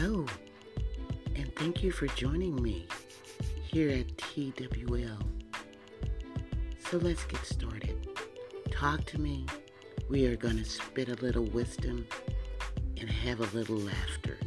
Hello, and thank you for joining me here at TWL. So let's get started. Talk to me. We are going to spit a little wisdom and have a little laughter.